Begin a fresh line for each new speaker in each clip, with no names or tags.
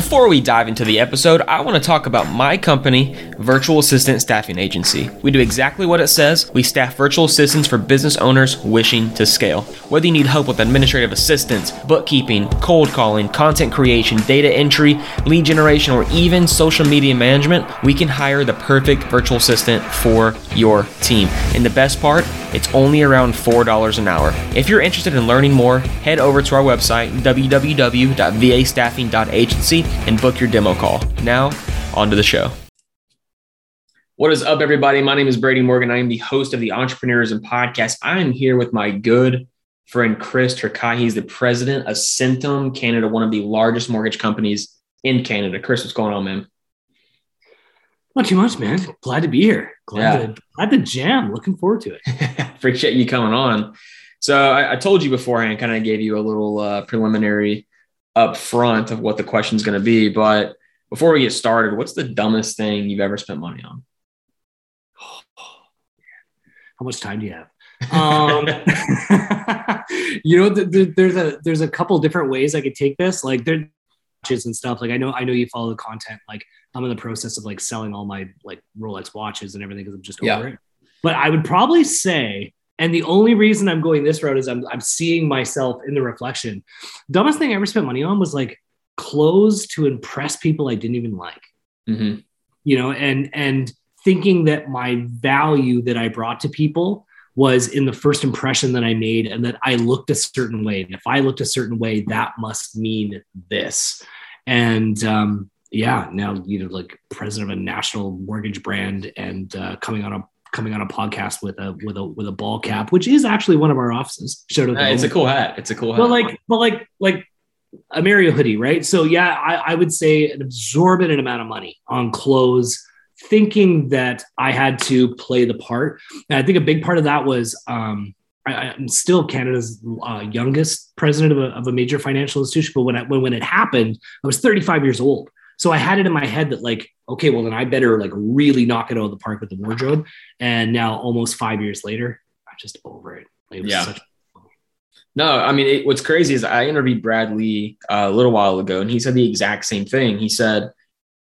Before we dive into the episode, I want to talk about my company, Virtual Assistant Staffing Agency. We do exactly what it says. We staff virtual assistants for business owners wishing to scale. Whether you need help with administrative assistance, bookkeeping, cold calling, content creation, data entry, lead generation, or even social media management, we can hire the perfect virtual assistant for your team. And the best part, it's only around $4 an hour. If you're interested in learning more, head over to our website, www.vastaffing.agency, and book your demo call. Now, on to the show. What is up, everybody? My name is Brady Morgan. I am the host of the Entrepreneurs and Podcast. I am here with my good friend Chris Turcotte. He's the president of Centum Canada, one of the largest mortgage companies in Canada. Chris, what's going on, man?
Not too much, man. Glad to be here. Glad, yeah. to, glad to jam. Looking forward to
it. Appreciate you coming on. So I, I, told you beforehand, kind of gave you a little uh, preliminary up front of what the question is going to be. But before we get started, what's the dumbest thing you've ever spent money on?
How much time do you have? um, you know, th- th- there's a there's a couple different ways I could take this. Like there's and stuff. Like I know I know you follow the content. Like I'm in the process of like selling all my like Rolex watches and everything because I'm just over yeah. it. But I would probably say and the only reason I'm going this route is I'm, I'm seeing myself in the reflection. Dumbest thing I ever spent money on was like clothes to impress people I didn't even like. Mm-hmm. You know, and and thinking that my value that I brought to people was in the first impression that I made and that I looked a certain way. And if I looked a certain way, that must mean this. And um, yeah, now you know, like president of a national mortgage brand and uh, coming on a coming on a podcast with a with a with a ball cap, which is actually one of our offices.
Showed up. Uh, it's a cool hat. It's a cool hat.
But like, but like, like a Mario hoodie, right? So yeah, I, I would say an absorbent amount of money on clothes, thinking that I had to play the part. And I think a big part of that was um, I, am still Canada's uh, youngest president of a, of a major financial institution. But when I, when when it happened, I was 35 years old. So I had it in my head that like, okay, well then I better like really knock it out of the park with the wardrobe. And now almost five years later, I'm just over it. It
yeah. Such- no, I mean, it, what's crazy is I interviewed Brad Lee uh, a little while ago, and he said the exact same thing. He said,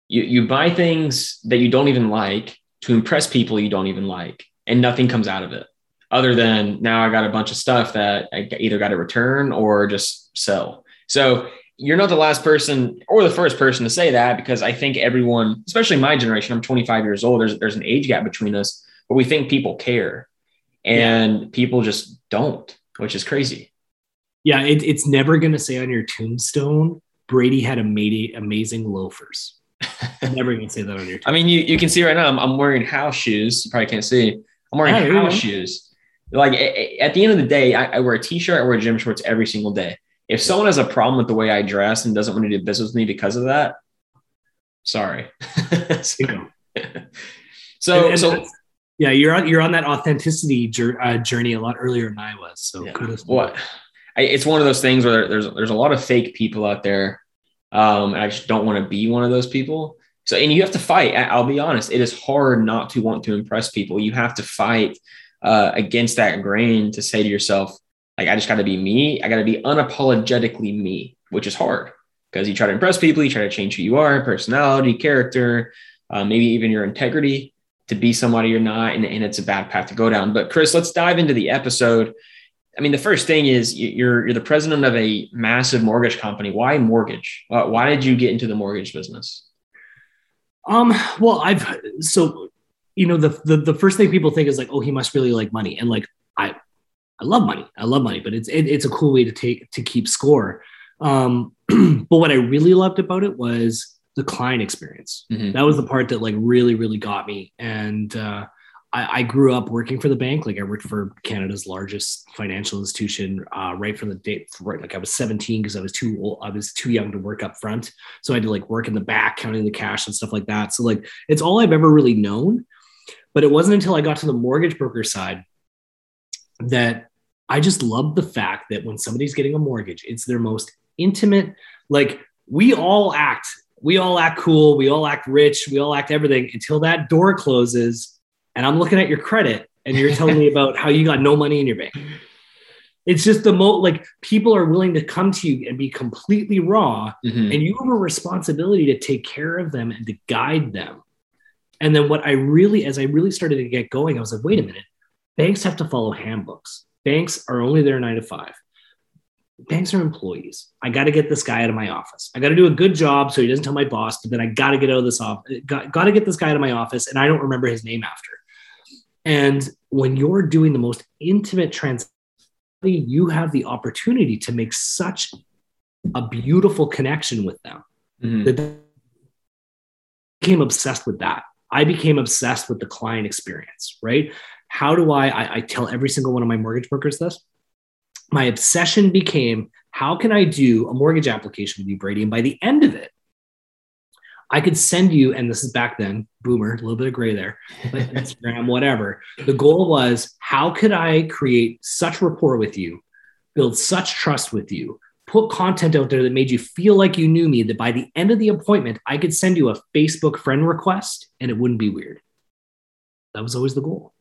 you, you buy things that you don't even like to impress people you don't even like, and nothing comes out of it other than now I got a bunch of stuff that I either got to return or just sell. So you're not the last person or the first person to say that because I think everyone, especially my generation, I'm 25 years old. There's there's an age gap between us, but we think people care, and yeah. people just don't, which is crazy.
Yeah, it, it's never going to say on your tombstone, Brady had amazing amazing loafers. never going to say that on your.
Tombstone. I mean, you you can see right now. I'm, I'm wearing house shoes. You probably can't see. I'm wearing house shoes. Like at the end of the day, I, I wear a t-shirt. I wear gym shorts every single day if someone has a problem with the way I dress and doesn't want to do business with me because of that, sorry. so,
so, and, so yeah, you're on you're on that authenticity uh, journey a lot earlier than I was. So
yeah. what? I, it's one of those things where there's there's a lot of fake people out there. Um, and I just don't want to be one of those people. So, and you have to fight. I'll be honest, it is hard not to want to impress people. You have to fight uh, against that grain to say to yourself, like I just got to be me. I got to be unapologetically me, which is hard because you try to impress people, you try to change who you are, personality, character, uh, maybe even your integrity to be somebody you're not, and, and it's a bad path to go down. But Chris, let's dive into the episode. I mean, the first thing is you're you're the president of a massive mortgage company. Why mortgage? Why did you get into the mortgage business?
Um, well, I've so you know the, the the first thing people think is like, oh, he must really like money, and like I love money. I love money, but it's it, it's a cool way to take to keep score. Um, but what I really loved about it was the client experience. Mm-hmm. That was the part that like really really got me. And uh, I, I, grew up working for the bank. Like I worked for Canada's largest financial institution uh, right from the date. Right, like I was 17 because I was too old. I was too young to work up front, so I had to like work in the back counting the cash and stuff like that. So like it's all I've ever really known. But it wasn't until I got to the mortgage broker side that I just love the fact that when somebody's getting a mortgage, it's their most intimate. Like we all act, we all act cool, we all act rich, we all act everything until that door closes and I'm looking at your credit and you're telling me about how you got no money in your bank. It's just the most like people are willing to come to you and be completely raw,
Mhm.
and you have a responsibility to take care of them and to guide them. And then what I really, as I really started to get going, I was like, wait a minute, banks have to follow handbooks. Banks are only there nine to five. Banks are employees. I got to get this guy out of my office. I got to do a good job so he doesn't tell my boss, but then I got to get out of this office. Got, got to get this guy out of my office, and I don't remember his name after. And when you're doing the most intimate transaction, you have the opportunity to make such a beautiful connection with them
Mhm.
that I became obsessed with that. I became obsessed with the client experience, right? How do I, I, I tell every single one of my mortgage brokers this? My obsession became how can I do a mortgage application with you, Brady? And by the end of it, I could send you, and this is back then, boomer, a little bit of gray there, Instagram, whatever. The goal was how could I create such rapport with you, build such trust with you, put content out there that made you feel like you knew me, that by the end of the appointment, I could send you a Facebook friend request and it wouldn't be weird. That was always the goal.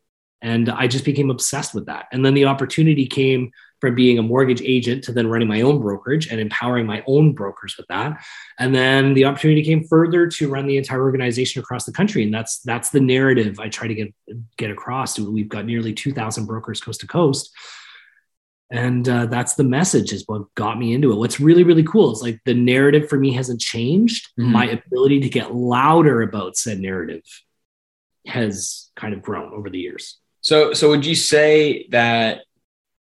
And I just became obsessed with that. And then the opportunity came from being a mortgage agent to then running my own brokerage and empowering my own brokers with that. And then the opportunity came further to run the entire organization across the country. And that's that's the narrative I try to get get across. We've got nearly 2,000 brokers coast to coast and uh, that's the message is what got me into it what's really really cool is like the narrative for me hasn't changed
Mhm.
my ability to get louder about said narrative has kind of grown over the years
So, so would you say that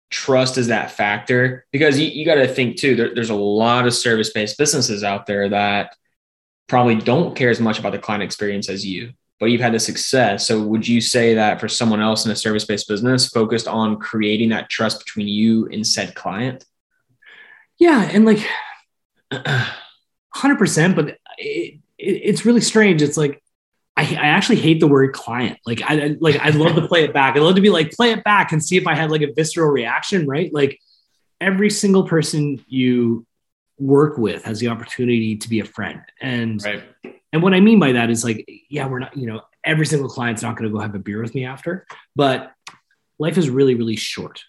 trust is that factor? Because you, you got to think too, there, there's a lot of service based businesses out there that probably don't care as much about the client experience as you, but you've had the success. So, would you say that for someone else in a service based business focused on creating that trust between you and said client?
yeah and like 100% but it, it, it's really strange it's like I, I actually hate the word client like I I- like I'd love to play it back I'd love to be like play it back and see if I had like a visceral reaction right like every single person you work with has the opportunity to be a friend and
Right.
and what I mean by that is like, yeah, we're not, you know, every single client's not going to go have a beer with me after, but life is really, really short.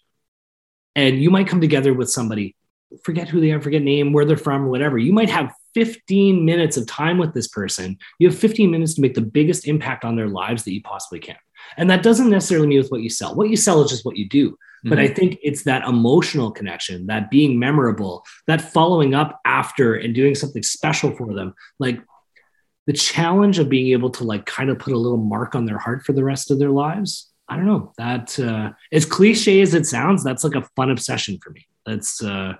And you might come together with somebody, forget who they are, forget name, where they're from, whatever. You might have 15 minutes of time with this person. You have 15 minutes to make the biggest impact on their lives that you possibly can. And that doesn't necessarily mean with what you sell. What you sell is just what you do. But I think it's that emotional connection, that being memorable, that following up after and doing something special for them. Like the challenge of being able to like kind of put a little mark on their heart for the rest of their lives. I don't know. That uh as cliche as it sounds, that's like a fun obsession for me. That's uh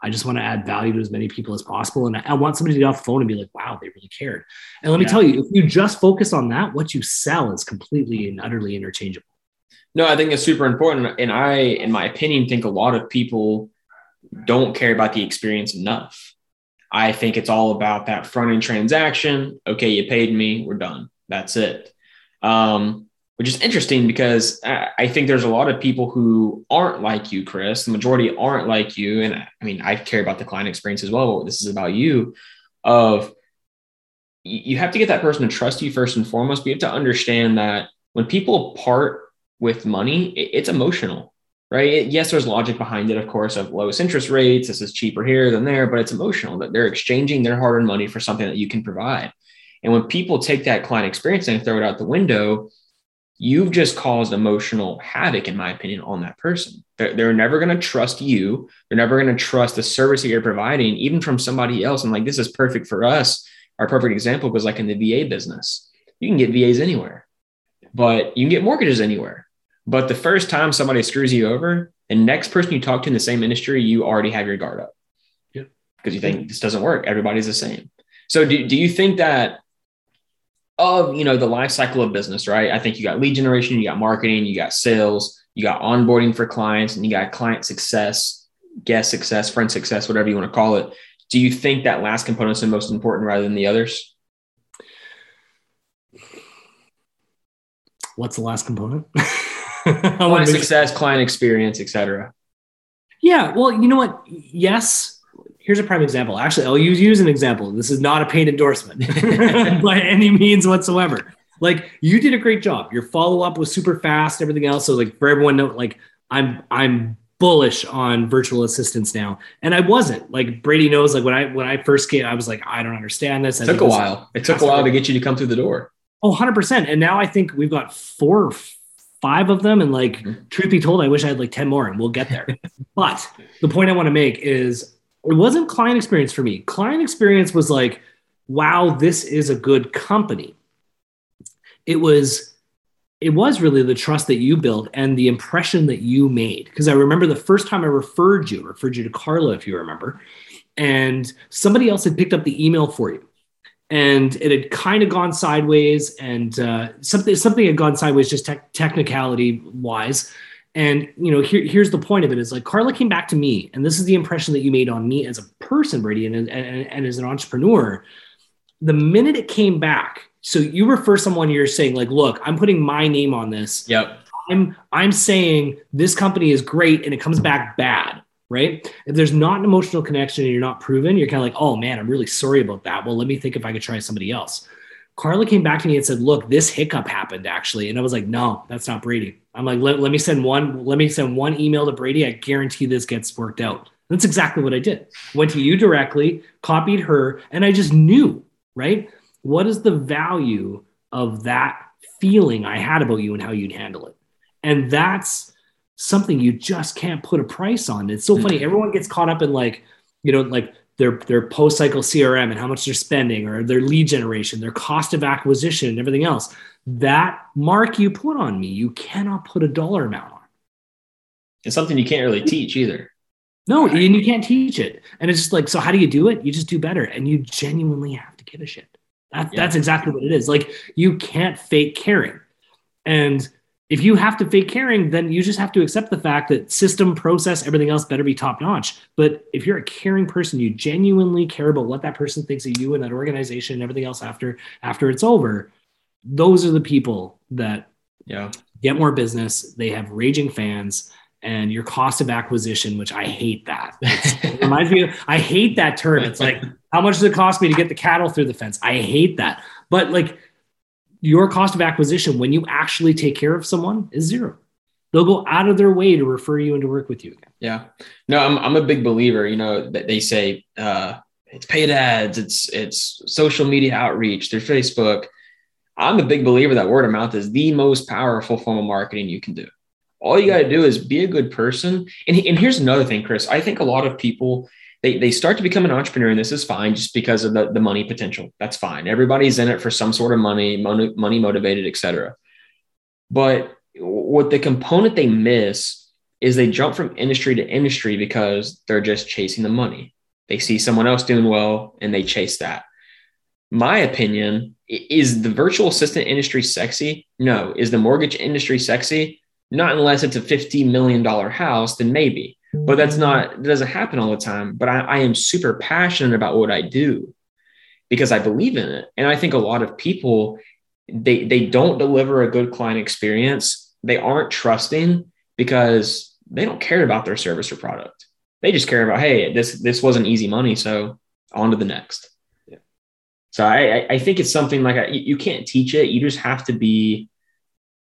I just want to add value to as many people as possible. And I want somebody to get off the phone and be like, wow, they really cared. And let me tell you, if you just focus on that, what you sell is completely and utterly interchangeable.
No, I think it's super important. And I, in my opinion, think a lot of people don't care about the experience enough. I think it's all about that front end transaction. Okay, you paid me, we're done. That's it. Um, which is interesting because I think there's a lot of people who aren't like you, Chris. The majority aren't like you. And I mean, I care about the client experience as well. But this is about you of you you have to get that person to trust you first and foremost. But you have to understand that when people part with money, it's emotional, right? It- yes, there's logic behind it, of course, of lowest interest rates. This is cheaper here than there, but it's emotional that they're exchanging their hard earned money for something that you can provide. And when people take that client experience and throw it out the window, you've just caused emotional havoc, in my opinion, on that person. They're, they're never going to trust you. They're never going to trust the service that you're providing, even from somebody else. And like, this is perfect for us. Our perfect example was like in the VA business. You can get VAs anywhere, but you can get mortgages anywhere. But the first time somebody screws you over, the next person you talk to in the same industry, you already have your guard up.
Yeah.
Because you think this doesn't work. Everybody's the same. So do, do you think that of you know the life cycle of business, right? I think you got lead generation, you got marketing, you got sales, you got onboarding for clients, and you got client success, guest success, friend success, whatever you want to call it. Do you think that last component is the most important rather than the others?
What's the last component?
Client success, client experience, etc.
Yeah, well, you know what? Yes. Here's a prime example. Actually, I'll use use an example. This is not a paid endorsement by any means whatsoever. Like you did a great job. Your follow up was super fast. Everything else. So like for everyone, know, like I'm I'm bullish on virtual assistants now, and I wasn't. Like Brady knows, like when I when I first came, I was like, I don't understand this.
It took a while. It took a while to get you to come through the door.
Oh, 100%. And now I think we've got four five of them. And like, mm-hmm. truth be told, I wish I had like 10 more and we'll get there. but the point I want to make is it wasn't client experience for me. Client experience was like, wow, this is a good company. It was it was really the trust that you built and the impression that you made. Because I remember the first time I referred you, referred you to Carla, if you remember, and somebody else had picked up the email for you. And it had kind of gone sideways, and uh, something something had gone sideways just te- technicality wise. And you know, here, here's the point of it: is like Carla came back to me, and this is the impression that you made on me as a person, Brady, and, and, and as an entrepreneur. The minute it came back, so you refer someone, you're saying like, "Look, I'm putting my name on this.
Yep.
I'm I'm saying this company is great, and it comes back bad." Right. If there's not an emotional connection and you're not proven, you're kind of like, oh man, I'm really sorry about that. Well, let me think if I could try somebody else. Carla came back to me and said, Look, this hiccup happened actually. And I was like, No, that's not Brady. I'm like, let, let me send one, let me send one email to Brady. I guarantee this gets worked out. That's exactly what I did. Went to you directly, copied her, and I just knew, right? What is the value of that feeling I had about you and how you'd handle it? And that's something you just can't put a price on. It's so funny. Mm-hmm. Everyone gets caught up in like, you know, like their their post cycle CRM and how much they're spending or their lead generation, their cost of acquisition and everything else. That mark you put on me, you cannot put a dollar amount on.
It's something you can't really teach either.
No, and you can't teach it. And it's just like, so how do you do it? You just do better and you genuinely have to give a shit. That, yeah. That's exactly what it is. Like you can't fake caring. And if you have to fake caring, then you just have to accept the fact that system, process, everything else better be top notch. But if you're a caring person, you genuinely care about what that person thinks of you and that organization and everything else after after it's over. Those are the people that
yeah
get more business. They have raging fans and your cost of acquisition, which I hate that. it reminds me of, I hate that term. It's like, how much does it cost me to get the cattle through the fence? I hate that. But like your cost of acquisition when you actually take care of someone is zero. They'll go out of their way to refer you and to work with you again.
Yeah. No, I'm, I'm a big believer, you know, that they say uh, it's paid ads, it's it's social media outreach, there's Facebook. I'm a big believer that word of mouth is the most powerful form of marketing you can do. All you got to do is be a good person. And, and here's another thing, Chris. I think a lot of people they, they start to become an entrepreneur and this is fine just because of the, the money potential. That's fine. Everybody's in it for some sort of money money, money motivated etc but what the component they miss is they jump from industry to industry because they're just chasing the money. They see someone else doing well and they chase that. My opinion is the virtual assistant industry sexy? No. Is the mortgage industry sexy? Not unless it's a $50 million house then maybe but that's not it doesn't happen all the time but I, I, am super passionate about what i do because i believe in it. And i think a lot of people they they don't deliver a good client experience. They aren't trusting because they don't care about their service or product. They just care about hey this this wasn't easy money so on to the next. Yeah. so i i think it's something like a, you can't teach it. You just have to be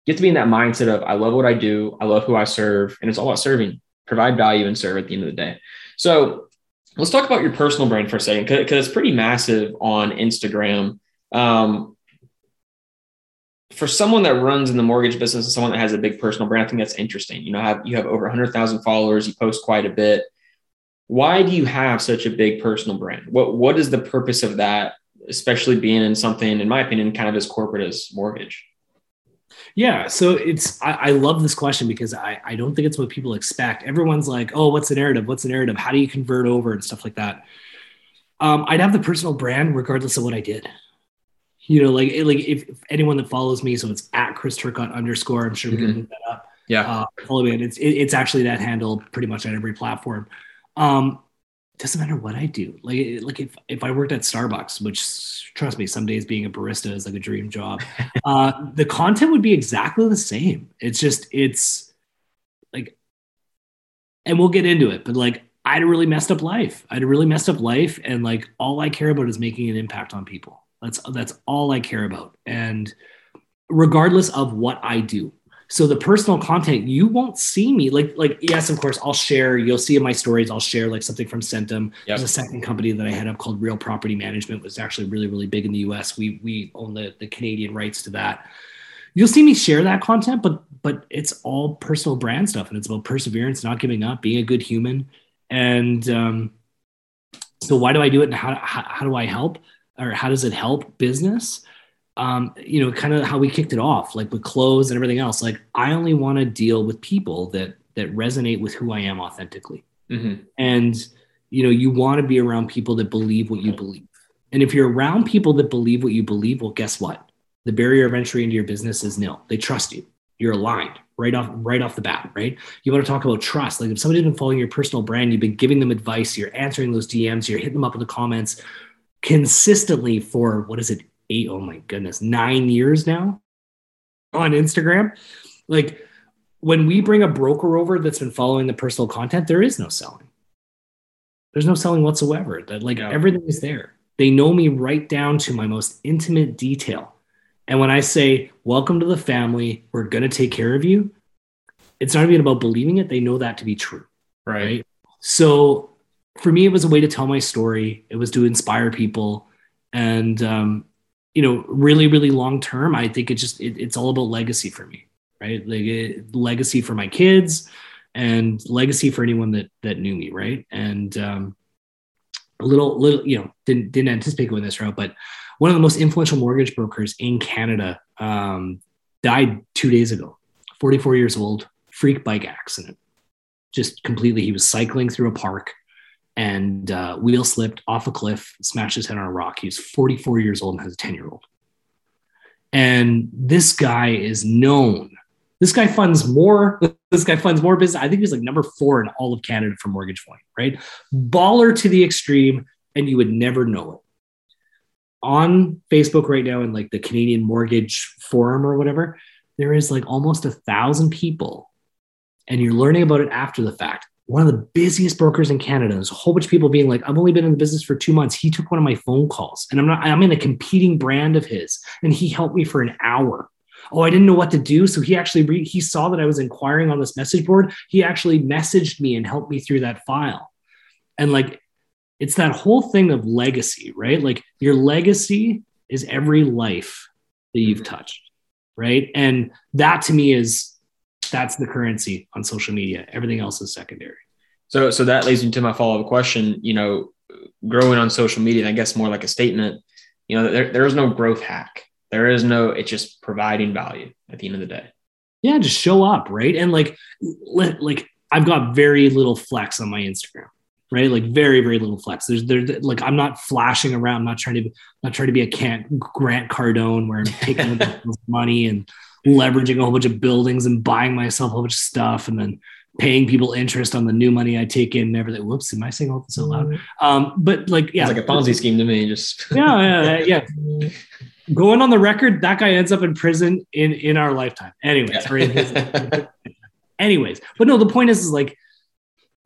you have to be in that mindset of i love what i do. I love who i serve and it's all about serving provide value and serve at the end of the day. So let's talk about your personal brand for a second because it's pretty massive on Instagram. Um, for someone that runs in the mortgage business and someone that has a big personal brand, I think that's interesting. You know, have you have over 100,000 followers, you post quite a bit. Why do you have such a big personal brand? What what is the purpose of that, especially being in something, in my opinion, kind of as corporate as mortgage?
Yeah, so it's I, I, love this question because I, I don't think it's what people expect. Everyone's like, oh, what's the narrative? What's the narrative? How do you convert over and stuff like that? Um, I'd have the personal brand regardless of what I did. You know, like like if, if anyone that follows me, so it's at Chris Turcotte underscore. I'm sure we can mm-hmm. look that up.
Yeah, uh,
follow me. It's it, it's actually that handle pretty much on every platform. Um, doesn't matter what I do. Like like if if I worked at Starbucks, which trust me, some days being a barista is like a dream job. uh, the content would be exactly the same. It's just it's like, and we'll get into it, but like I had a really messed up life. I had a really messed up life, and like all I care about is making an impact on people. That's that's all I care about, and regardless of what I do, So the personal content, you won't see me like like yes, of course, I'll share. You'll see in my stories, I'll share like something from Centum. Yep. There's a second company that I head up called Real Property Management, was actually really really big in the U.S. We we own the the Canadian rights to that. You'll see me share that content, but but it's all personal brand stuff, and it's about perseverance, not giving up, being a good human, and um, so why do I do it, and how how, how do I help, or how does it help business? Um, you know, kind of how we kicked it off, like with clothes and everything else. Like, I only want to deal with people that that resonate with who I am authentically. Mm-hmm. And you know, you want to be around people that believe what you believe. And if you're around people that believe what you believe, well, guess what? The barrier of entry into your business is nil. They trust you. You're aligned right off right off the bat, right? You want to talk about trust. Like if somebody's been following your personal brand, you've been giving them advice, you're answering those DMs, you're hitting them up in the comments consistently for what is it, eight, oh my goodness, nine years now on Instagram. Like when we bring a broker over that's been following the personal content, there is no selling. There's no selling whatsoever. That like yeah. everything is there. They know me right down to my most intimate detail. And when I say, welcome to the family, we're going to take care of you, it's not even about believing it. They know that to be true.
Right. right.
So for me, it was a way to tell my story. It was to inspire people. And um, you know, really, really long term, I think it just it, it's all about legacy for me, right? Like it, legacy for my kids and legacy for anyone that that knew me, right? And um, a little, little, you know, didn't didn't anticipate going this route, but one of the most influential mortgage brokers in Canada um, died two days ago. 44 years old, freak bike accident. Just completely, he was cycling through a park and uh, wheel slipped off a cliff, smashed his head on a rock. He's 44 years old and has a 10 year old. And this guy is known. This guy funds more. This guy funds more business. I think he's like number four in all of Canada for mortgage funding, right? Baller to the extreme, and you would never know it. On Facebook right now, in like the Canadian Mortgage Forum or whatever, there is like almost a thousand people, and you're learning about it after the fact one of the busiest brokers in Canada. There's a whole bunch of people being like, I've only been in the business for two months. He took one of my phone calls and I'm not, I'm in a competing brand of his and he helped me for an hour. Oh, I didn't know what to do. So he actually, re- he saw that I was inquiring on this message board. He actually messaged me and helped me through that file. And like, it's that whole thing of legacy, right? Like your legacy is every life that you've mm-hmm. touched. Right. And that to me is that's the currency on social media. Everything else is secondary.
So, so that leads me to my follow up question. You know, growing on social media, and I guess more like a statement. You know, there, there is no growth hack. There is no. It's just providing value at the end of the day.
Yeah, just show up, right? And like, like I've got very little flex on my Instagram, right? Like very, very little flex. There's, there's like I'm not flashing around. I'm not trying to, not trying to be a can't Grant Cardone where I'm taking money and leveraging a whole bunch of buildings and buying myself a whole bunch of stuff and then paying people interest on the new money I take in and everything. Whoops, am I saying all this out loud? Um, but like, yeah,
it's like a Ponzi scheme to me. Just
yeah, yeah, yeah. Going on the record, that guy ends up in prison in in our lifetime. Anyways, yeah. anyways, but no, the point is, is like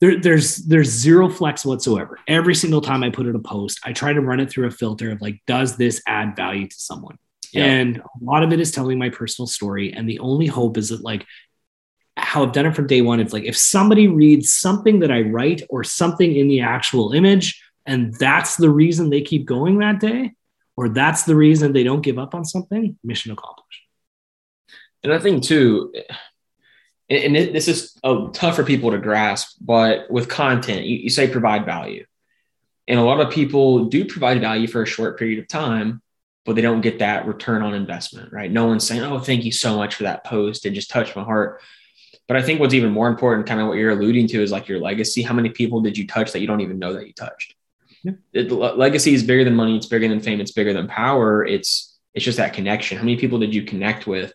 there, there's there's zero flex whatsoever. Every single time I put in a post, I try to run it through a filter of like, does this add value to someone? Yeah. And a lot of it is telling my personal story. And the only hope is that, like, how I've done it from day one, it's like if somebody reads something that I write or something in the actual image, and that's the reason they keep going that day, or that's the reason they don't give up on something, mission accomplished.
And I think, too, and this is oh, tough for people to grasp, but with content, you, you say provide value. And a lot of people do provide value for a short period of time, but they don't get that return on investment, right? No one's saying, oh, thank you so much for that post. It just touched my heart. But I think what's even more important, kind of what you're alluding to, is like your legacy. How many people did you touch that you don't even know that you touched? Yeah. It, legacy is bigger than money. It's bigger than fame. It's bigger than power. It's it's just that connection. How many people did you connect with?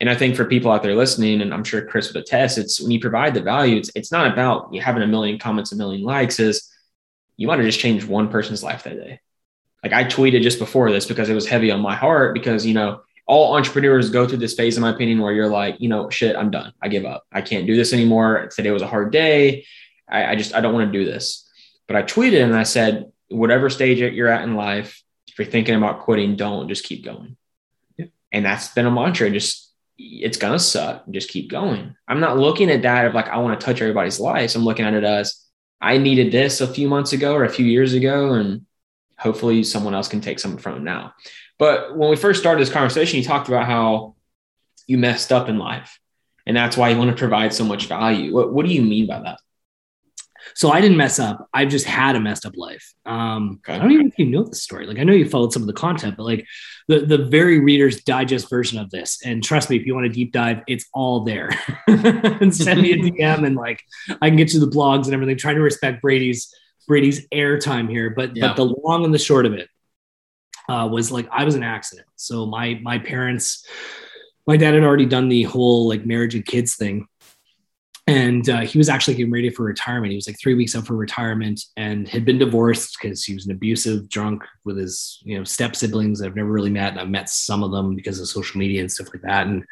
And I think for people out there listening, and I'm sure Chris would attest, it's when you provide the value. It's it's not about you having a million comments, a million likes. Is you want to just change one person's life that day like I tweeted just before this because it was heavy on my heart because, you know, all entrepreneurs go through this phase, in my opinion, where you're like, you know, shit, I'm done. I give up. I can't do this anymore. Today was a hard day. I, I just, I don't want to do this. But I tweeted and I said, whatever stage you're at in life, if you're thinking about quitting, don't just keep going. Yeah. And that's been a mantra. Just it's gonna suck. Just keep going. I'm not looking at that of like I want to touch everybody's lives. I'm looking at it as I needed this a few months ago or a few years ago, and hopefully someone else can take something from it now. But when we first started this conversation, you talked about how you messed up in life, and that's why you want to provide so much value. What What do you mean by that?
So I didn't mess up. I've just had a messed up life. Um, okay. I don't even know if you know the story. Like I know you followed some of the content, but like the the very Reader's Digest version of this. And trust me, if you want to deep dive, it's all there. and send me a DM, and like I can get you the blogs and everything. Trying to respect Brady's Brady's airtime here, but yeah. but the long and the short of it uh, was like I was an accident. So my my parents, my dad had already done the whole like marriage and kids thing and uh, he was actually getting ready for retirement. He was like three weeks out for retirement and had been divorced because he was an abusive drunk with his you know step siblings I've never really met. And I've met some of them because of social media and stuff like that. And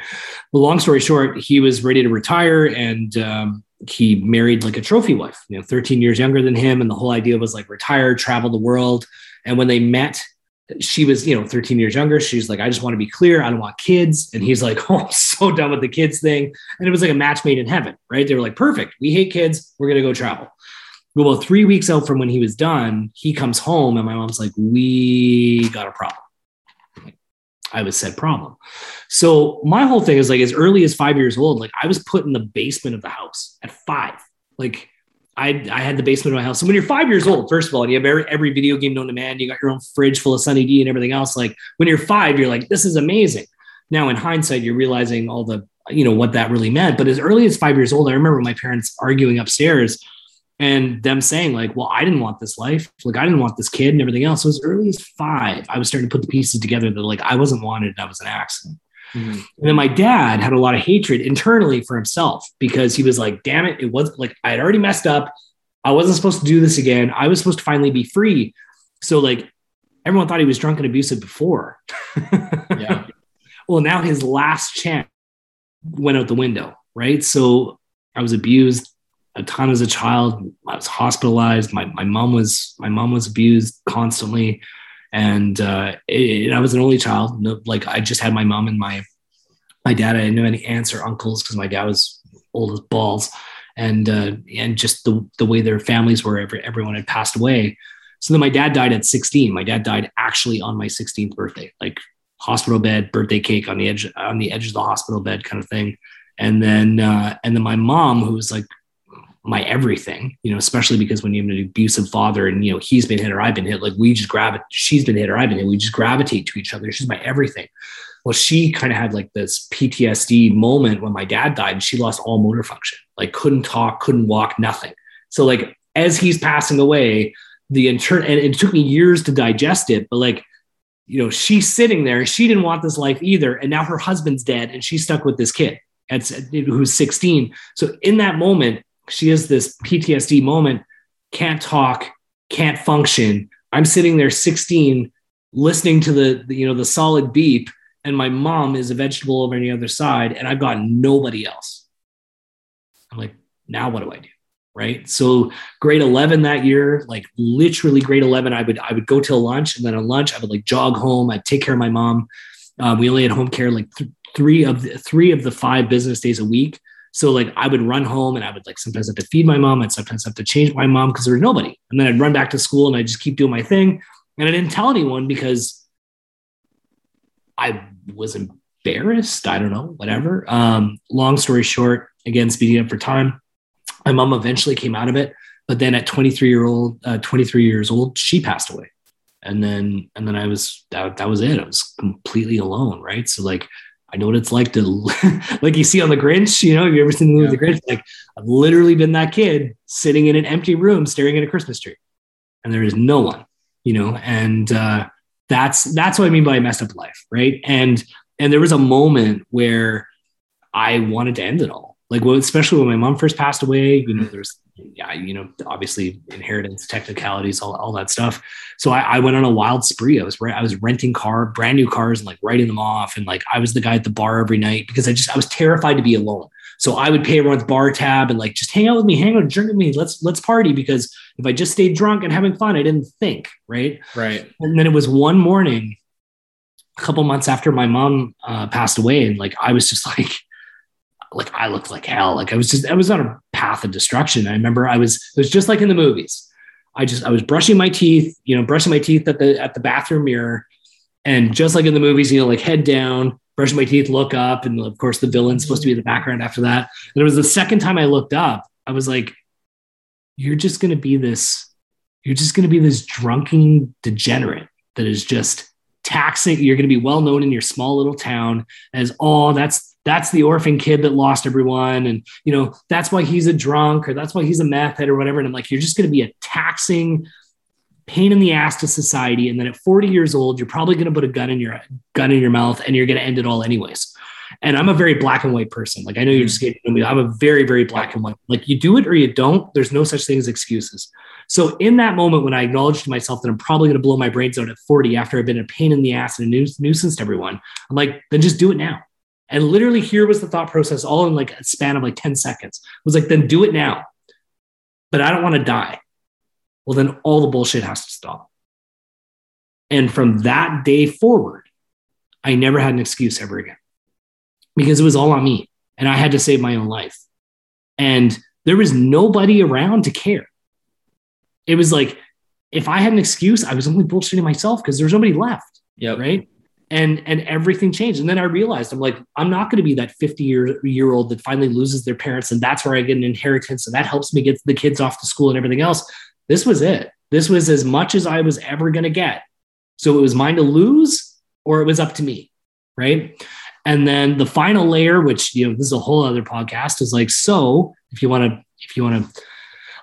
the long story short, he was ready to retire and um, he married like a trophy wife, you know, 13 years younger than him. And the whole idea was like retire, travel the world. And when they met, she was, you know, 13 years younger. She's like, I just want to be clear. I don't want kids. And he's like, Oh, I'm so done with the kids thing. And it was like a match made in heaven, right? They were like, Perfect. We hate kids. We're going to go travel. Well, three weeks out from when he was done, he comes home and my mom's like, We got a problem. I was said problem. So my whole thing is like as early as five years old, like I was put in the basement of the house at five. Like I, I had the basement of my house. So when you're five years old, first of all, you have every, every video game known to man, you got your own fridge full of Sunny D and everything else. Like when you're five, you're like, this is amazing. Now in hindsight, you're realizing all the, you know, what that really meant. But as early as five years old, I remember my parents arguing upstairs and them saying like, well, I didn't want this life. Like I didn't want this kid and everything else. So as early as five, I was starting to put the pieces together that like I wasn't wanted. I was an accident. Mm-hmm. And then my dad had a lot of hatred internally for himself because he was like, damn it, it was like I had already messed up. I wasn't supposed to do this again. I was supposed to finally be free. So like everyone thought he was drunk and abusive before. yeah. Well, now his last chance went out the window, right? So I was abused a ton as a child. I was hospitalized. My my mom was my mom was abused constantly and uh, it, I was an only child. No, like I just had my mom and my my dad. I didn't know any aunts or uncles because my dad was old as balls, and uh, and just the the way their families were. Every, everyone had passed away. So then my dad died at 16. My dad died actually on my 16th birthday, like hospital bed, birthday cake on the edge on the edge of the hospital bed kind of thing. And then uh, and then my mom, who was like my everything, you know, especially because when you have an abusive father and, you know, he's been hit or I've been hit, like we just grab it, she's been hit or I've been hit, we just gravitate to each other. She's my everything. Well, she kind of had like this PTSD moment when my dad died and she lost all motor function, like couldn't talk, couldn't walk, nothing. So, like, as he's passing away, the intern, and it took me years to digest it, but like, you know, she's sitting there, she didn't want this life either. And now her husband's dead and she's stuck with this kid who's 16. So, in that moment, she has this PTSD moment, can't talk, can't function. I'm sitting there 16 listening to the, the, you know the solid beep and my mom is a vegetable over on the other side and I've got nobody else. I'm like, now what do I do? Right. So grade 11 that year, like literally grade 11, I would, I would go till lunch and then on lunch, I would like jog home. I'd take care of my mom. Um, we only had home care like th- three of the three of the five business days a week. So like I would run home and I would like sometimes have to feed my mom. I'd sometimes have to change my mom because there was nobody. And then I'd run back to school and I just keep doing my thing. And I didn't tell anyone because I was embarrassed. I don't know, whatever. Um, long story short, again, speeding up for time, my mom eventually came out of it. But then at 23 year old, uh, 23 years old, she passed away. And then, and then I was, that, that was it. I was completely alone. Right. So like I know what it's like to, like you see on The Grinch, you know, have you ever seen the movie yeah. The Grinch? Like, I've literally been that kid sitting in an empty room staring at a Christmas tree and there is no one, you know, and uh, that's, that's what I mean by a messed up life. Right. And, and there was a moment where I wanted to end it all. Like, well, especially when my mom first passed away, you know, there's yeah, you know, obviously inheritance, technicalities, all, all that stuff. So I, I, went on a wild spree. I was I was renting car, brand new cars, and like writing them off, and like I was the guy at the bar every night because I just I was terrified to be alone. So I would pay everyone's bar tab and like just hang out with me, hang out, drink with me, let's let's party. Because if I just stayed drunk and having fun, I didn't think, right?
Right.
And then it was one morning, a couple months after my mom uh, passed away, and like I was just like, like I looked like hell. Like I was just I was on a path of destruction. I remember I was it was just like in the movies. I just I was brushing my teeth, you know, brushing my teeth at the at the bathroom mirror, and just like in the movies, you know, like head down, brushing my teeth, look up, and of course the villain's supposed to be in the background after that. And it was the second time I looked up, I was like, "You're just going to be this. You're just going to be this drunken degenerate that is just taxing. You're going to be well known in your small little town as, oh, that's that's the orphan kid that lost everyone, and you know that's why he's a drunk or that's why he's a meth head or whatever. And I'm like, you're just going to be a taxing." pain in the ass to society. And then at 40 years old you're probably going to put a gun in your gun in your mouth and you're going to end it all anyways. And i'm a very black and white person. Like i know you're hmm. just getting me. I'm a very very black and white. Like you do it or you don't there's no such thing as excuses. So in that moment when i acknowledged to myself that i'm probably going to blow my brains out at 40 after i've been a pain in the ass and a nuisance to everyone i'm like then just do it now and literally here was the thought process all in like a span of like 10 seconds it was like then do it now but i don't want to die well, then all the bullshit has to stop. And from that day forward, I never had an excuse ever again because it was all on me and I had to save my own life. And there was nobody around to care. It was like, if I had an excuse, I was only bullshitting myself because there was nobody left.
Yeah.
Right. And and everything changed. And then I realized I'm like, I'm not going to be that 50 year year old that finally loses their parents. And that's where I get an inheritance. And that helps me get the kids off to school and everything else. This was it. This was as much as I was ever going to get. So it was mine to lose or it was up to me. Right. And then the final layer, which, you know, this is a whole other podcast, is like, so if you want to, if you want to,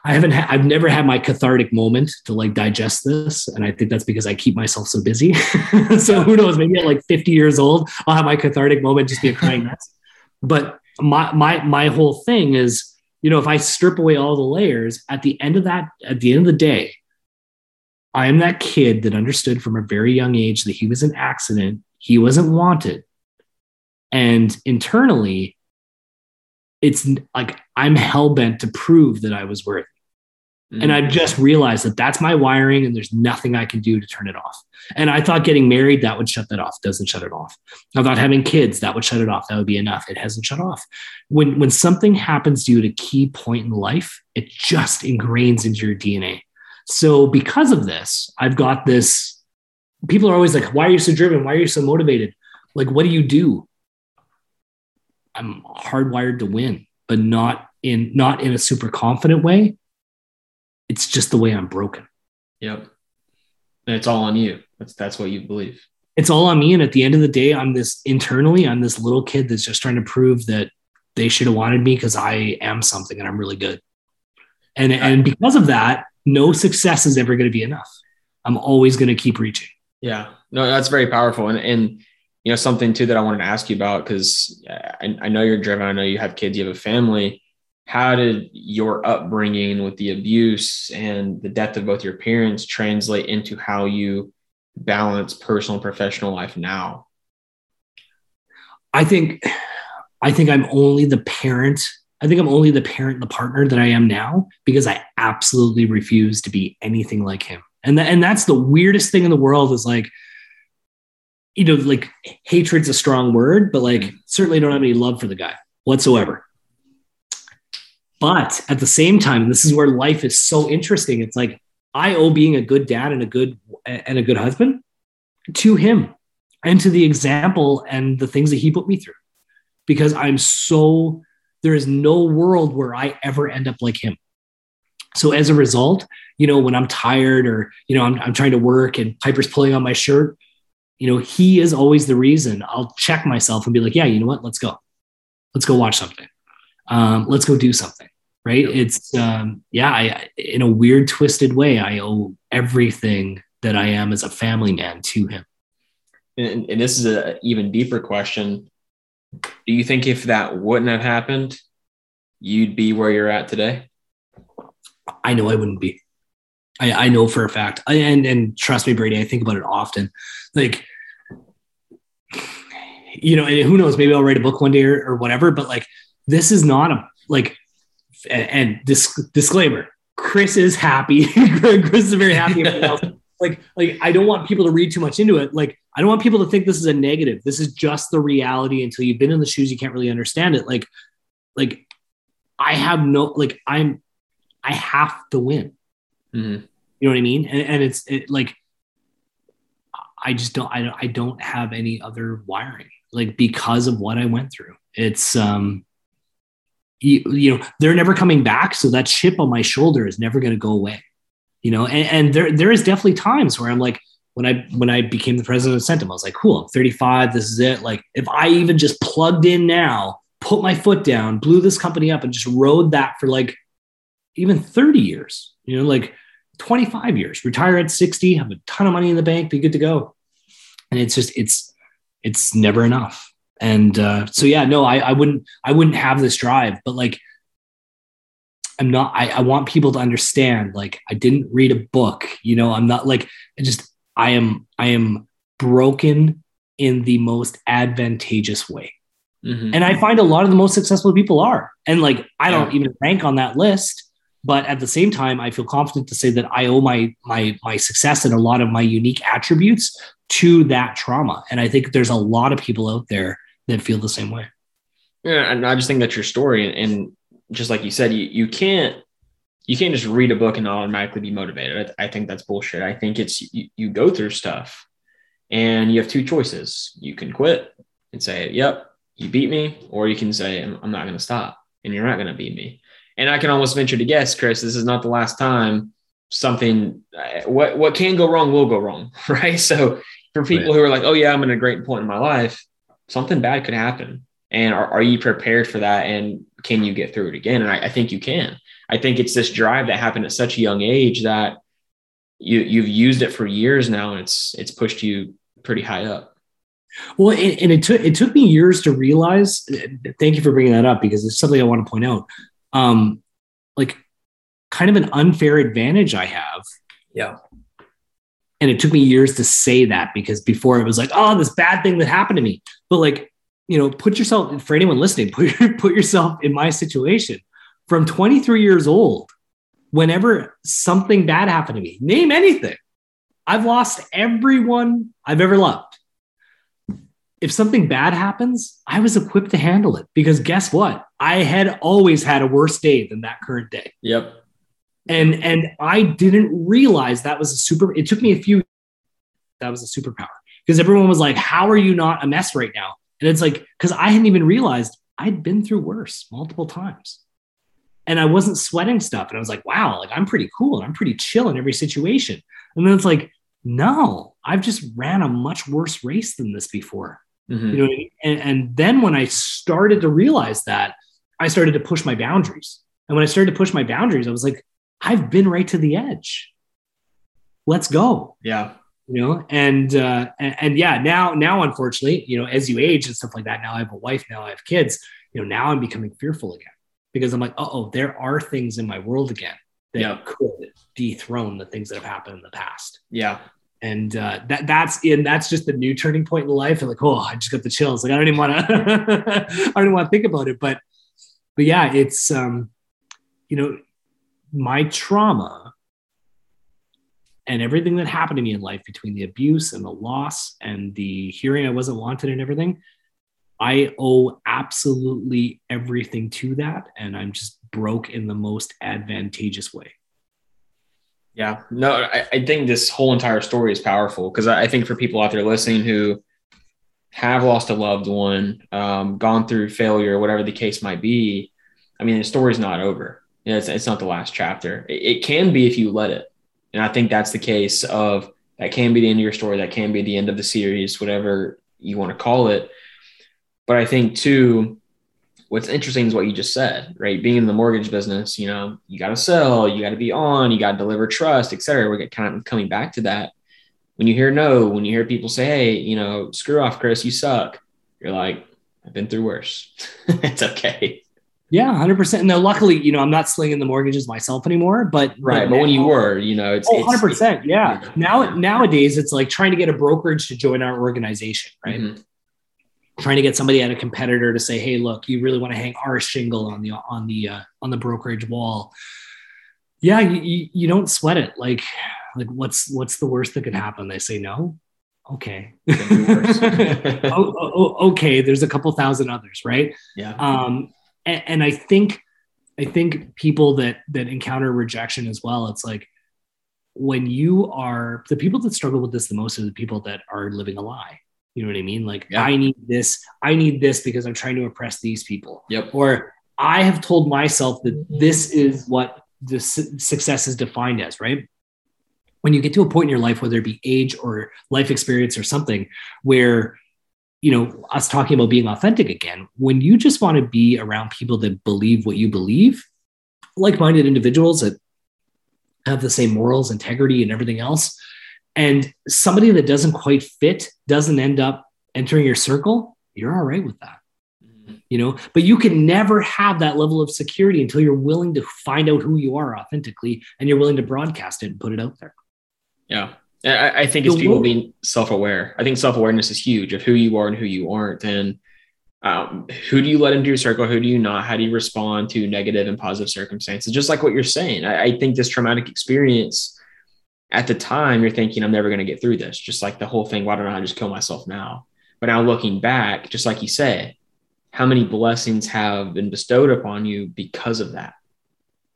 I haven't, ha- I've never had my cathartic moment to like digest this. And I think that's because I keep myself so busy. so who knows, maybe at like 50 years old, I'll have my cathartic moment, just be a crying mess. But my, my, my whole thing is, you know, if I strip away all the layers at the end of that, at the end of the day, I am that kid that understood from a very young age that he was an accident, he wasn't wanted. And internally, it's like I'm hell bent to prove that I was worthy. Mm-hmm. And I've just realized that that's my wiring and there's nothing I can do to turn it off. And I thought getting married, that would shut that off. Doesn't shut it off. I thought having kids, that would shut it off. That would be enough. It hasn't shut off. When, when something happens to you at a key point in life, it just ingrains into your DNA. So because of this, I've got this. People are always like, why are you so driven? Why are you so motivated? Like, what do you do? I'm hardwired to win, but not in not in a super confident way it's just the way I'm broken.
Yep. And it's all on you. That's that's what you believe.
It's all on me. And at the end of the day, I'm this internally, I'm this little kid that's just trying to prove that they should have wanted me because I am something and I'm really good. And and because of that, no success is ever going to be enough. I'm always going to keep reaching.
Yeah. No, that's very powerful. And and you know, something too that I wanted to ask you about because I, I know you're driven. I know you have kids, you have a family how did your upbringing with the abuse and the death of both your parents translate into how you balance personal and professional life now
i think i think i'm only the parent i think i'm only the parent the partner that i am now because i absolutely refuse to be anything like him and, and that's the weirdest thing in the world is like you know like hatred's a strong word but like mm-hmm. certainly don't have any love for the guy whatsoever but at the same time, this is where life is so interesting. It's like I owe being a good dad and a good and a good husband to him and to the example and the things that he put me through. Because I'm so there is no world where I ever end up like him. So as a result, you know, when I'm tired or you know I'm, I'm trying to work and Piper's pulling on my shirt, you know, he is always the reason. I'll check myself and be like, yeah, you know what? Let's go. Let's go watch something um, let's go do something right yep. it's um, yeah I, in a weird twisted way i owe everything that i am as a family man to him
and, and this is an even deeper question do you think if that wouldn't have happened you'd be where you're at today
i know i wouldn't be i, I know for a fact I, and and trust me brady i think about it often like you know and who knows maybe i'll write a book one day or, or whatever but like this is not a like and, disc, disclaimer chris is happy chris is very happy like like I don't want people to read too much into it. Like I don't want people to think this is a negative. This is just the reality until you've been in the shoes, you can't really understand it. Like like I have no like I'm I have to win.
Mm-hmm.
You know what I mean? And, and it's it, like I just don't I don't I don't have any other wiring like because of what I went through. It's um you, you know they're never coming back so that chip on my shoulder is never going to go away you know and, and there there is definitely times where i'm like when i when i became the president of centum i was like cool i'm 35 this is it like if i even just plugged in now put my foot down blew this company up and just rode that for like even 30 years you know like 25 years retire at 60 have a ton of money in the bank be good to go. And it's just it's it's never enough. And uh, so yeah no I, I wouldn't i wouldn't have this drive but like i'm not I, I want people to understand like i didn't read a book you know i'm not like i just i am i am broken in the most advantageous way.
Mm-hmm.
and i find a lot of the most successful people are. And like i don't even rank on that list but at the same time i feel confident to say that i owe my my my success and a lot of my unique attributes to that trauma and i think there's a lot of people out there that feel the same way
Yeah, and I just think that's your story, and, just like you said, you you can't you can't just read a book and automatically be motivated. I, I think that's bullshit. I think it's you, you go through stuff, and you have two choices. You can quit and say, "Yep, you beat me," or you can say, "I'm, I'm not going to stop," and you're not going to beat me. And I can almost venture to guess, Chris, this is not the last time something uh, what what can go wrong will go wrong, right? So for people who are like, "Oh yeah, I'm in a great point in my life," something bad could happen and are, are you prepared for that and can you get through it again and I, I think you can i think it's this drive that happened at such a young age that you you've used it for years now and it's it's pushed you pretty high up
Well, and, and it took it took me years to realize. Thank you for bringing that up because it's something I want to point out. Um, like, kind of an unfair advantage I have.
Yeah.
And it took me years to say that because before it was like, oh, this bad thing that happened to me. But like, you know, put yourself for anyone listening, put put yourself in my situation. From 23 years old, whenever something bad happened to me, name anything, I've lost everyone I've ever loved if something bad happens, I was equipped to handle it because guess what? I had always had a worse day than that current day.
yep
And and I didn't realize that was a super it took me a few that was a superpower because everyone was like, "How are you not a mess right now?" And it's like cuz I hadn't even realized I'd been through worse multiple times. And I wasn't sweating stuff and I was like, "Wow, like I'm pretty cool and I'm pretty chill in every situation." And then it's like, "No, I've just ran a much worse race than this before."
Mhm.
you know I mean? and, and then when i started to realize that i started to push my boundaries and when i started to push my boundaries i was like i've been right to the edge let's go
yeah
you know and uh and, and yeah now now unfortunately you know as you age and stuff like that now i have a wife now i have kids you know now i'm becoming fearful again because i'm like oh there are things in my world again that
Yeah.
could dethrone the things that have happened in the past
yeah
and uh, that that's in that's just the new turning point in life. And like, oh, I just got the chills. Like I don't even want to, I don't even want to think about it. But but yeah, it's um, you know, my trauma and everything that happened to me in life between the abuse and the loss and the hearing I wasn't wanted and everything. I owe absolutely everything to that, and I'm just broke in the most advantageous way.
Yeah, no, I, I think this whole entire story is powerful because I, I think for people out there listening who have lost a loved one, um, gone through failure, whatever the case might be, I mean, the story's not over. It's, it's not the last chapter. It, it can be if you let it. And I think that's the case of that can be the end of your story. That can be the end of the series, whatever you want to call it. But I think too, what's interesting is what you just said, right? Being in the mortgage business, you know, you got to sell, you got to be on, you got to deliver trust, et cetera. We're kind of coming back to that. When you hear no, when you hear people say, hey, you know, screw off, Chris, you suck, you're like, I've been through worse. it's okay.
Yeah, hundred percent. And now, luckily, you know, I'm not slinging the mortgages myself anymore. But
Right. But when you were, you know, it's,
oh, 100 percent. Yeah. Now, nowadays, it's like trying to get a brokerage to join our organization, right?
Mhm.
Trying to get somebody at a competitor to say, "Hey, look, you really want to hang our shingle on the on the uh, on the brokerage wall." Yeah, you, you, don't sweat it. Like like what's what's the worst that could happen? They say no? Okay. Oh, oh, oh, okay there's a couple thousand others right?
Yeah.
Um and, and i think i think people that that encounter rejection as well it's like when you are the people that struggle with this the most are the people that are living a lie you know what i mean like
Yeah.
i need this i need this because i'm trying to impress these people
yep
or I have told myself that this is what the su- success is defined as, right? When you get to a point in your life, whether it be age or life experience or something, where you know us talking about being authentic again, when you just want to be around people that believe what you believe, like-minded individuals that have the same morals, integrity, and everything else, and somebody that doesn't quite fit doesn't end up entering your circle, you're all right with that you know but you can never have that level of security until you're willing to find out who you are authentically and you're willing to broadcast it and put it out there
Yeah. I, I think it's people being self aware. I think self awareness is huge of who you are and who you aren't. And um, who do you let into your circle? Who do you not? How do you respond to negative and positive circumstances? Just like what you're saying. I, I think this traumatic experience at the time, you're thinking, I'm never going to get through this. Just like the whole thing, why don't I just kill myself now? But now looking back, just like you said, how many blessings have been bestowed upon you because of that?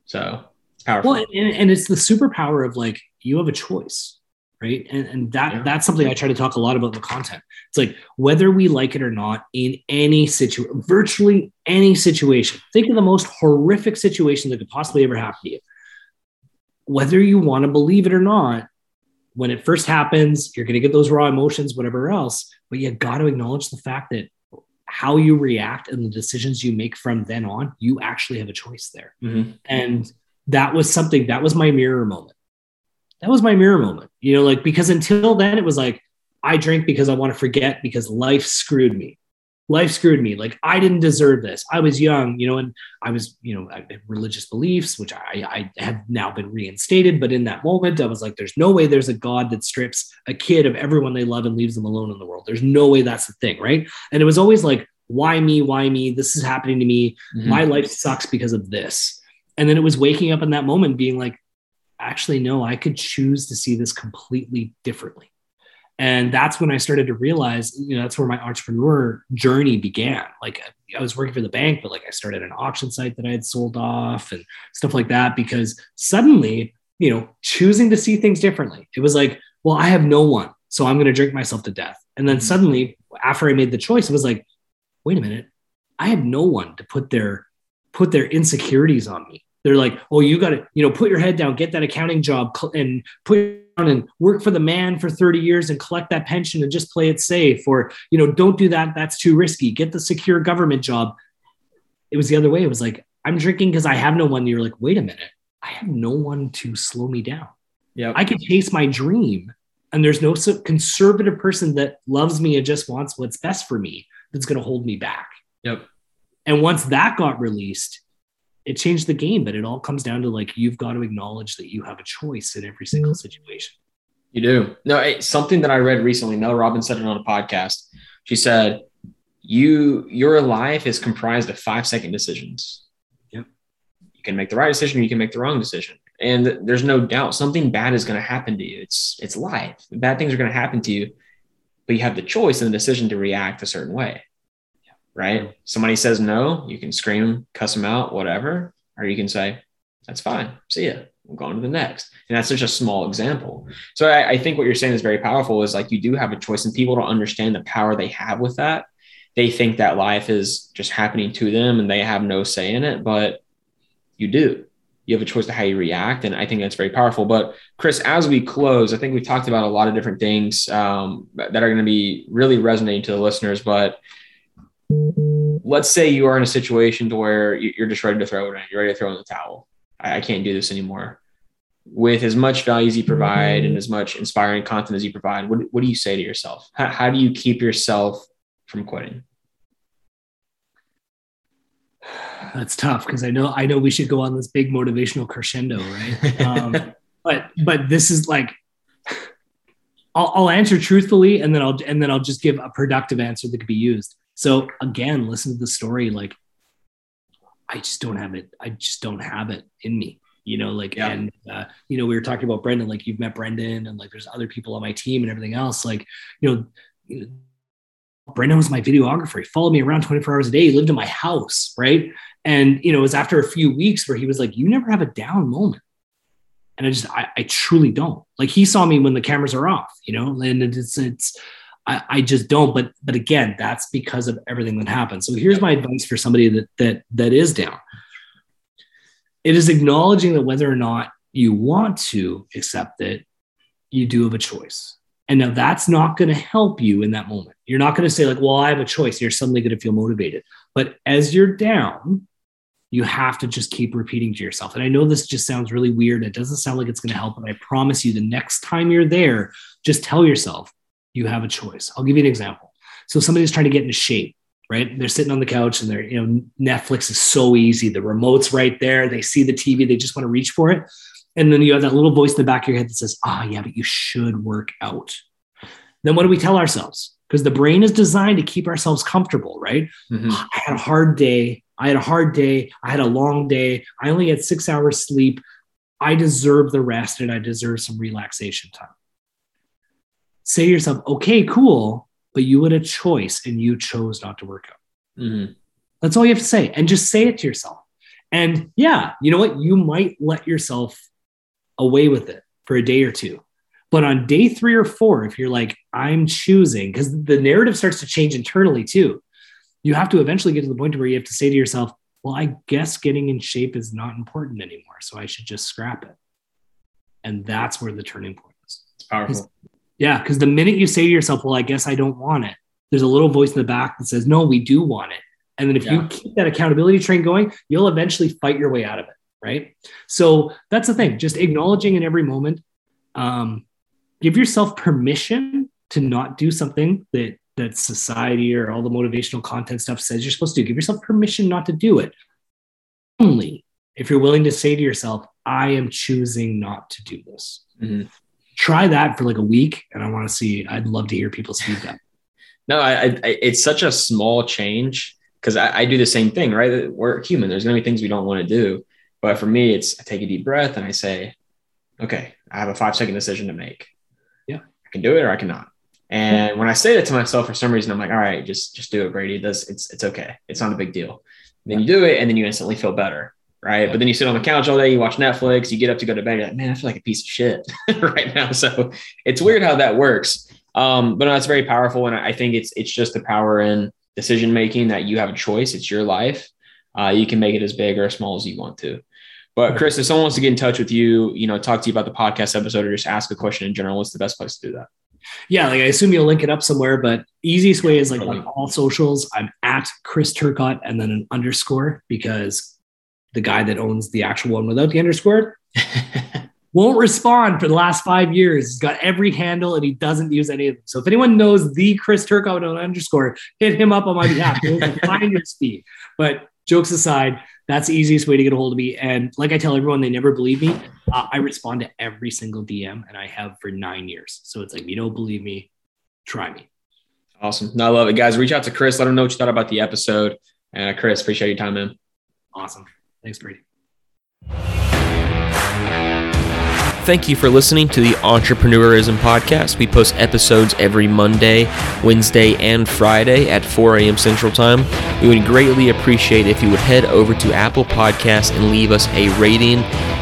So it's powerful.
well and, and it's the superpower of like you have a choice right and, and that
Yeah.
that's something i try to talk a lot about in the content it's like whether we like it or not in any situation virtually any situation think of the most horrific situation that could possibly ever happen to you whether you want to believe it or not when it first happens you're going to get those raw emotions whatever else but you got to acknowledge the fact that how you react and the decisions you make from then on you actually have a choice there.
Mhm.
and that was something that was my mirror moment. That was my mirror moment you know like because until then it was like i drink because i want to forget because life screwed me life screwed me like i didn't deserve this i was young you know and i was you know i had religious beliefs which i i have now been reinstated but in that moment i was like there's no way there's a god that strips a kid of everyone they love and leaves them alone in the world there's no way that's the thing right and it was always like why me why me this is happening to me
Mhm.
my life sucks because of this. And then it was waking up in that moment being like, actually, no, I could choose to see this completely differently. And that's when I started to realize, you know, that's where my entrepreneur journey began. Like I was working for the bank, but like I started an auction site that I had sold off and stuff like that because suddenly, you know, choosing to see things differently. It was like, well, I have no one, so I'm going to drink myself to death. And then
Mhm.
suddenly, after I made the choice, it was like, wait a minute, I have no one to put their put their insecurities on me. They're like, oh, you got to, you know, put your head down, get that accounting job, and put down and work for the man for 30 years and collect that pension and just play it safe. Or, you know, don't do that. That's too risky. Get the secure government job. It was the other way. It was like, I'm drinking because I have no one. You're like, wait a minute, I have no one to slow me down.
Yep.
I can chase my dream, and there's no conservative person that loves me and just wants what's best for me that's going to hold me back.
Yep.
And once that got released, it changed the game. But it all comes down to like you've got to acknowledge that you have a choice in every single mm-hmm. situation.
You do. No, it's something that I read recently. Mel Robbins said it on a podcast. She said, "You, your life is comprised of five second decisions.
Yep.
You can make the right decision, you can make the wrong decision, and there's no doubt something bad is going to happen to you. It's it's life. Bad things are going to happen to you, but you have the choice and the decision to react a certain way. Right? Somebody says no, you can scream, cuss them out, whatever, or you can say, "That's fine. See ya. I'm going to the next." And that's such a small example. So I, I think what you're saying is very powerful. Is like you do have a choice, and people don't understand the power they have with that. They think that life is just happening to them, and they have no say in it. But you do. You have a choice to how you react, and I think that's very powerful. But Chris, as we close, I think we've talked about a lot of different things um, that are going to be really resonating to the listeners. But let's say you are in a situation to where you- you're just ready to throw it in. You're ready to throw in the towel. I, I can't do this anymore with as much value as you provide and as much inspiring content as you provide, what, what do you say to yourself? How, how do you keep yourself from quitting?
That's tough because I know I know we should go on this big motivational crescendo, right? Um, but but this is like I'll, I'll answer truthfully and then I'll and then I'll just give a productive answer that could be used. So again, listen to the story. Like I just don't have it. I just don't have it in me. you know, like,
Yeah.
and, uh, you know, we were talking about Brendan, like you've met Brendan and like there's other people on my team and everything else. Like, you know, Brendan was my videographer. He followed me around 24 hours a day. He lived in my house, right? And, you know, it was after a few weeks where he was like, you never have a down moment. And I just, I, I truly don't. Like he saw me when the cameras are off, you know, and it's, it's, I, I just don't. But, but again, that's because of everything that happened. So here's my advice for somebody that, that, that is down. It is acknowledging that whether or not you want to accept it, you do have a choice. And now that's not going to help you in that moment. You're not going to say, like, well, I have a choice. You're suddenly going to feel motivated. But as you're down, you have to just keep repeating to yourself. And I know this just sounds really weird. It doesn't sound like it's going to help. But I promise you, the next time you're there, just tell yourself you have a choice. I'll give you an example. So somebody's trying to get into shape, right? They're sitting on the couch and they're, you know, Netflix is so easy. The remote's right there. They see the TV, they just want to reach for it. And then you have that little voice in the back of your head that says, ah, yeah, but you should work out. Then what do we tell ourselves? Because the brain is designed to keep ourselves comfortable, right?
Mhm.
I had a hard day. I had a hard day. I had a long day. I only had six hours sleep. I deserve the rest and I deserve some relaxation time. Say to yourself, okay, cool, but you had a choice and you chose not to work out.
Mhm.
That's all you have to say. And just say it to yourself. And yeah, you know what? You might let yourself away with it for a day or two. But on day three or four, if you're like, I'm choosing, because the narrative starts to change internally too, you have to eventually get to the point where you have to say to yourself, well, I guess getting in shape is not important anymore. So I should just scrap it. And that's where the turning point is.
It's powerful.
Yeah. Because the minute you say to yourself, well, I guess I don't want it, there's a little voice in the back that says, no, we do want it. And then if you keep that accountability train going, you'll eventually fight your way out of it. Right. So that's the thing, just acknowledging in every moment. Um, give yourself permission to not do something that that society or all the motivational content stuff says you're supposed to do. Give yourself permission not to do it. Only if you're willing to say to yourself, I am choosing not to do this.
Mhm.
Try that for like a week. And I want to see, I'd love to hear people's feedback.
No, I, I, it's such a small change because I, I do the same thing, right? We're human. There's going to be things we don't want to do. But for me, it's I take a deep breath and I say, okay, I have a five second decision to make.
Yeah.
I can do it or I cannot. And when I say that to myself, for some reason, I'm like, all right, just just do it, Brady. This it's it's okay. It's not a big deal. then you do it, and then you instantly feel better, right? But then you sit on the couch all day, you watch Netflix, you get up to go to bed, you're like, man, I feel like a piece of shit right now. So it's weird how that works. Um, but no, it's very powerful, and I think it's it's just the power in decision making that you have a choice. It's your life. Uh, you can make it as big or as small as you want to. But Chris, if someone wants to get in touch with you, you know, talk to you about the podcast episode or just ask a question in general, what's the best place to do that?
Yeah, like I assume you'll link it up somewhere, but easiest way is like on all socials. I'm at Chris Turcotte and then an underscore because the guy that owns the actual one without the underscore won't respond for the last five years. He's got every handle and he doesn't use any of them. So if anyone knows the Chris with an underscore, hit him up on my behalf. It was a finder's fee. But jokes aside, that's the easiest way to get a hold of me. And like I tell everyone, they never believe me. Uh, I respond to every single DM and I have for nine years. So it's like, you don't believe me, try me.
awesome. No, I love it. Guys, reach out to Chris. Let him know what you thought about the episode. And uh, Chris, appreciate your time, man.
Awesome. Thanks, Brady.
Thank you for listening to the Entrepreneurism Podcast. We post episodes every Monday, Wednesday, and Friday at 4 a.m. Central Time. We would greatly appreciate if you would head over to Apple Podcasts and leave us a rating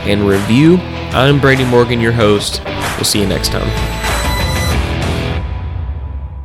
and review. I'm Brady Morgan, your host. We'll see you next time.